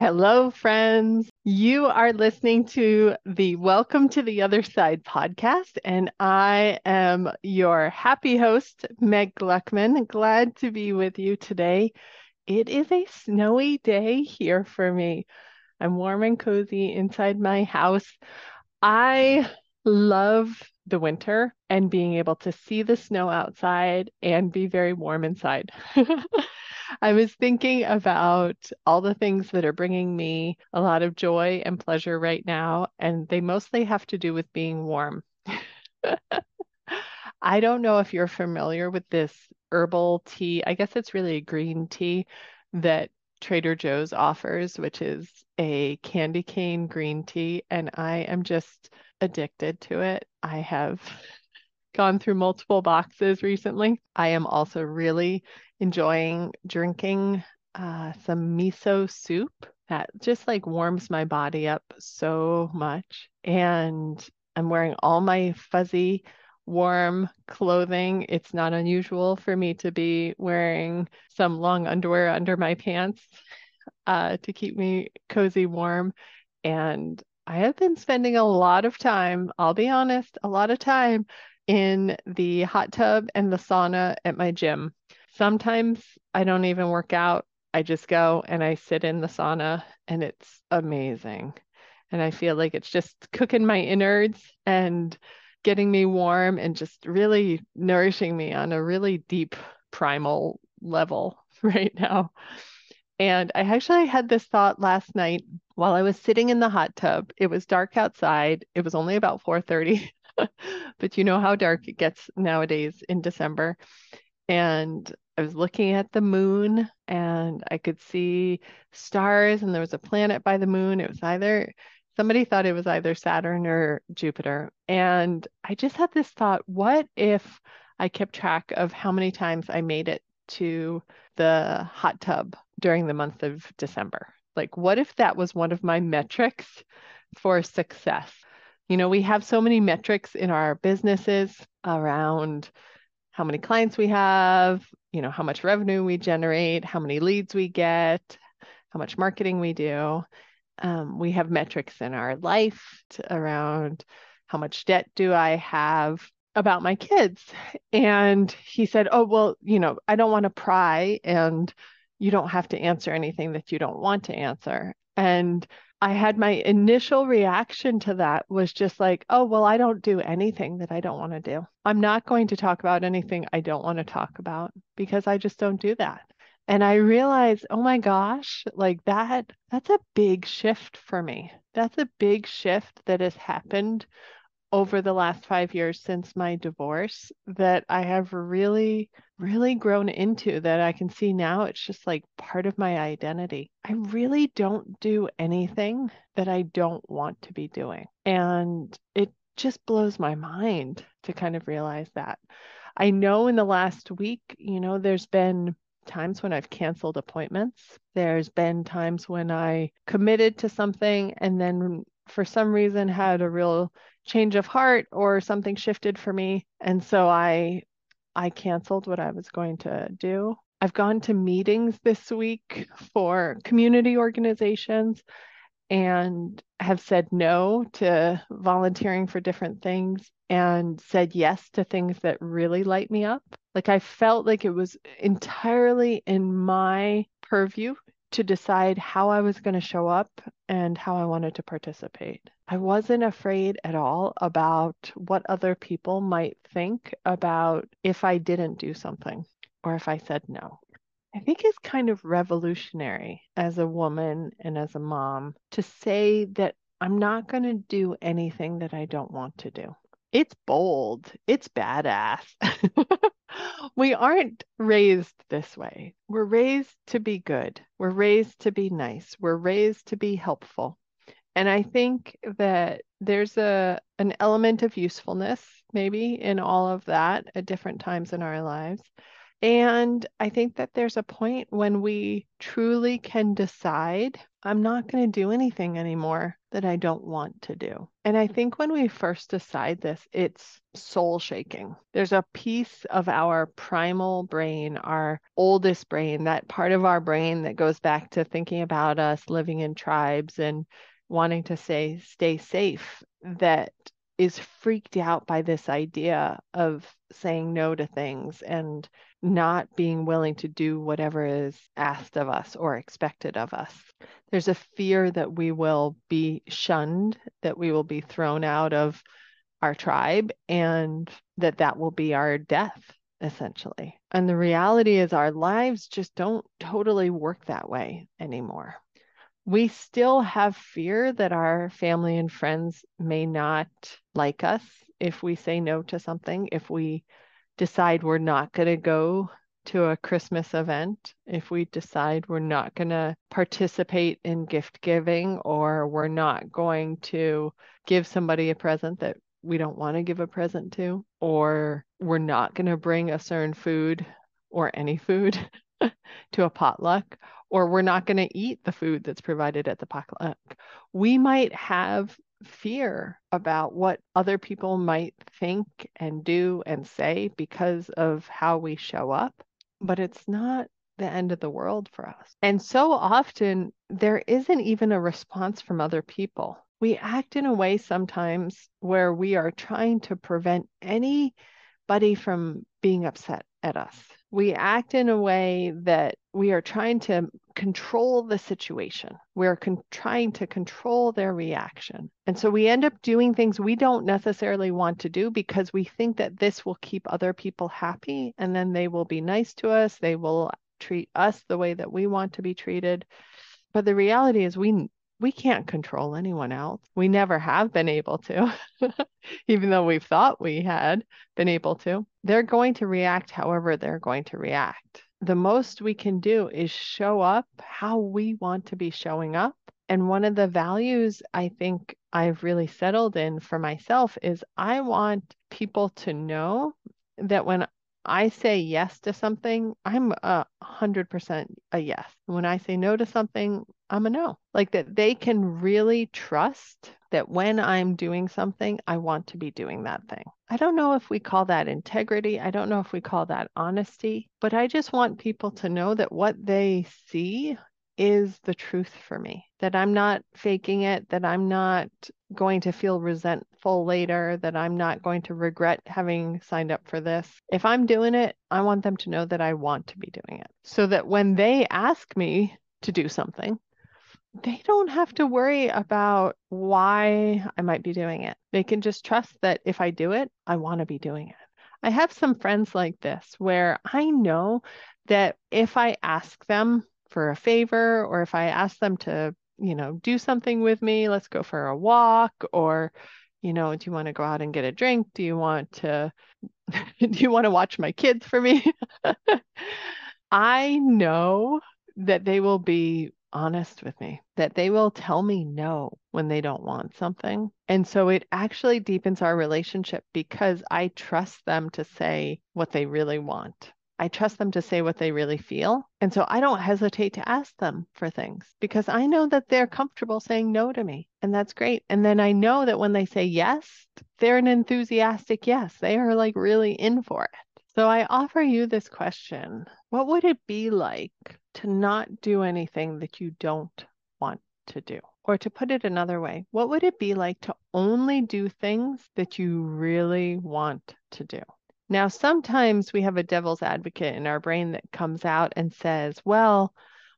Hello, friends. You are listening to the Welcome to the Other Side podcast, and I am your happy host, Meg Gluckman. Glad to be with you today. It is a snowy day here for me. I'm warm and cozy inside my house. I love the winter and being able to see the snow outside and be very warm inside. I was thinking about all the things that are bringing me a lot of joy and pleasure right now, and they mostly have to do with being warm. I don't know if you're familiar with this herbal tea. I guess it's really a green tea that Trader Joe's offers, which is a candy cane green tea, and I am just addicted to it. I have gone through multiple boxes recently. I am also really enjoying drinking uh, some miso soup that just like warms my body up so much. And I'm wearing all my fuzzy, warm clothing. It's not unusual for me to be wearing some long underwear under my pants uh, to keep me cozy warm. And I have been spending a lot of time, I'll be honest, a lot of time in the hot tub and the sauna at my gym. Sometimes I don't even work out. I just go and I sit in the sauna and it's amazing. And I feel like it's just cooking my innards and getting me warm and just really nourishing me on a really deep primal level right now. And I actually had this thought last night while I was sitting in the hot tub. It was dark outside. It was only about 4:30. but you know how dark it gets nowadays in December. And I was looking at the moon and I could see stars, and there was a planet by the moon. It was either somebody thought it was either Saturn or Jupiter. And I just had this thought what if I kept track of how many times I made it to the hot tub during the month of December? Like, what if that was one of my metrics for success? You know, we have so many metrics in our businesses around how many clients we have, you know, how much revenue we generate, how many leads we get, how much marketing we do. Um, we have metrics in our life around how much debt do I have about my kids. And he said, Oh, well, you know, I don't want to pry and you don't have to answer anything that you don't want to answer. And I had my initial reaction to that was just like, oh, well, I don't do anything that I don't want to do. I'm not going to talk about anything I don't want to talk about because I just don't do that. And I realized, oh my gosh, like that, that's a big shift for me. That's a big shift that has happened over the last five years since my divorce that I have really, really grown into that I can see now it's just like part of my identity. I really don't do anything that I don't want to be doing. And it just blows my mind to kind of realize that. I know in the last week, you know, there's been times when I've canceled appointments. There's been times when I committed to something and then for some reason had a real change of heart or something shifted for me. And so i i canceled what i was going to do. I've gone to meetings this week for community organizations and have said no to volunteering for different things and said yes to things that really light me up. Like i felt like it was entirely in my purview to decide how I was going to show up and how I wanted to participate. I wasn't afraid at all about what other people might think about if I didn't do something or if I said no. I think it's kind of revolutionary as a woman and as a mom to say that I'm not going to do anything that I don't want to do. It's bold, it's badass. we aren't raised this way. We're raised to be good. We're raised to be nice. We're raised to be helpful. And I think that there's a an element of usefulness maybe in all of that at different times in our lives. And I think that there's a point when we truly can decide, I'm not going to do anything anymore that I don't want to do. And I think when we first decide this, it's soul shaking. There's a piece of our primal brain, our oldest brain, that part of our brain that goes back to thinking about us living in tribes and wanting to say, stay safe, that is freaked out by this idea of saying no to things and not being willing to do whatever is asked of us or expected of us. There's a fear that we will be shunned, that we will be thrown out of our tribe, and that that will be our death, essentially. And the reality is, our lives just don't totally work that way anymore we still have fear that our family and friends may not like us if we say no to something, if we decide we're not going to go to a Christmas event, if we decide we're not going to participate in gift giving or we're not going to give somebody a present that we don't want to give a present to, or we're not going to bring a certain food or any food to a potluck, or we're not going to eat the food that's provided at the potluck. We might have fear about what other people might think and do and say because of how we show up, but it's not the end of the world for us. And so often there isn't even a response from other people. We act in a way sometimes where we are trying to prevent anybody from being upset at us we act in a way that we are trying to control the situation. We're con- trying to control their reaction. And so we end up doing things we don't necessarily want to do because we think that this will keep other people happy and then they will be nice to us. They will treat us the way that we want to be treated. But the reality is, we we can't control anyone else. We never have been able to, even though we've thought we had been able to. They're going to react however they're going to react. The most we can do is show up how we want to be showing up. And one of the values I think I've really settled in for myself is I want people to know that when I say yes to something, I'm a hundred percent a yes. When I say no to something, I'm a no. Like that they can really trust that when I'm doing something, I want to be doing that thing. I don't know if we call that integrity. I don't know if we call that honesty, but I just want people to know that what they see is the truth for me, that I'm not faking it, that I'm not going to feel resentful later, that I'm not going to regret having signed up for this. If I'm doing it, I want them to know that I want to be doing it so that when they ask me to do something, they don't have to worry about why I might be doing it. They can just trust that if I do it, I want to be doing it. I have some friends like this where I know that if I ask them for a favor or if I ask them to, you know, do something with me, let's go for a walk or you know, do you want to go out and get a drink? Do you want to do you want to watch my kids for me? I know that they will be honest with me, that they will tell me no when they don't want something. And so it actually deepens our relationship because I trust them to say what they really want. I trust them to say what they really feel. And so I don't hesitate to ask them for things because I know that they're comfortable saying no to me. And that's great. And then I know that when they say yes, they're an enthusiastic yes. They are like really in for it. So I offer you this question What would it be like to not do anything that you don't want to do? Or to put it another way, what would it be like to only do things that you really want to do? Now, sometimes we have a devil's advocate in our brain that comes out and says, well,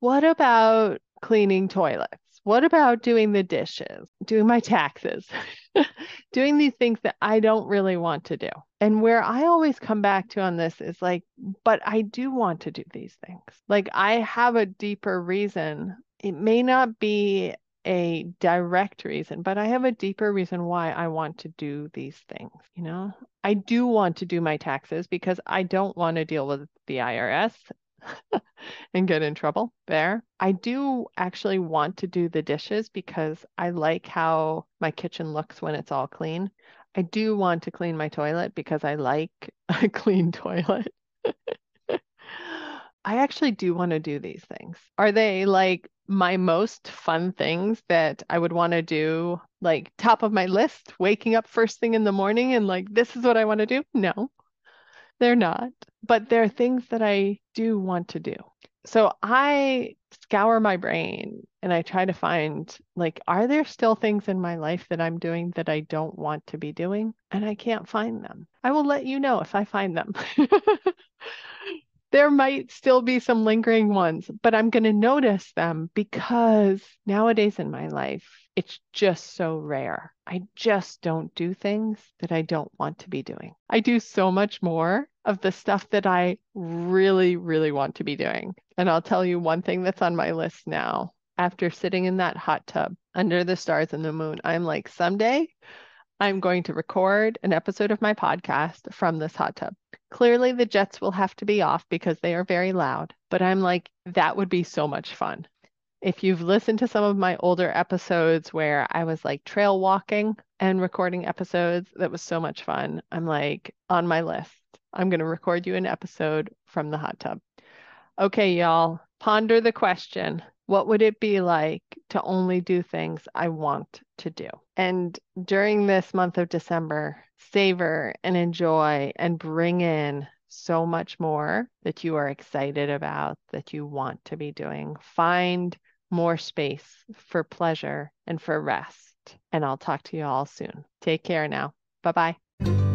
what about cleaning toilets? What about doing the dishes, doing my taxes, doing these things that I don't really want to do? And where I always come back to on this is like, but I do want to do these things. Like, I have a deeper reason. It may not be a direct reason, but I have a deeper reason why I want to do these things. You know, I do want to do my taxes because I don't want to deal with the IRS and get in trouble there. I do actually want to do the dishes because I like how my kitchen looks when it's all clean. I do want to clean my toilet because I like a clean toilet. I actually do want to do these things. Are they like my most fun things that I would want to do, like top of my list, waking up first thing in the morning and like, this is what I want to do? No, they're not. But there are things that I do want to do. So I scour my brain and I try to find, like, are there still things in my life that I'm doing that I don't want to be doing? And I can't find them. I will let you know if I find them. there might still be some lingering ones, but I'm going to notice them because nowadays in my life, it's just so rare. I just don't do things that I don't want to be doing. I do so much more of the stuff that I really, really want to be doing. And I'll tell you one thing that's on my list now. After sitting in that hot tub under the stars and the moon, I'm like, someday I'm going to record an episode of my podcast from this hot tub. Clearly, the jets will have to be off because they are very loud, but I'm like, that would be so much fun. If you've listened to some of my older episodes where I was like trail walking and recording episodes, that was so much fun. I'm like on my list. I'm going to record you an episode from the hot tub. Okay, y'all, ponder the question what would it be like to only do things I want to do? And during this month of December, savor and enjoy and bring in so much more that you are excited about, that you want to be doing. Find more space for pleasure and for rest. And I'll talk to you all soon. Take care now. Bye bye.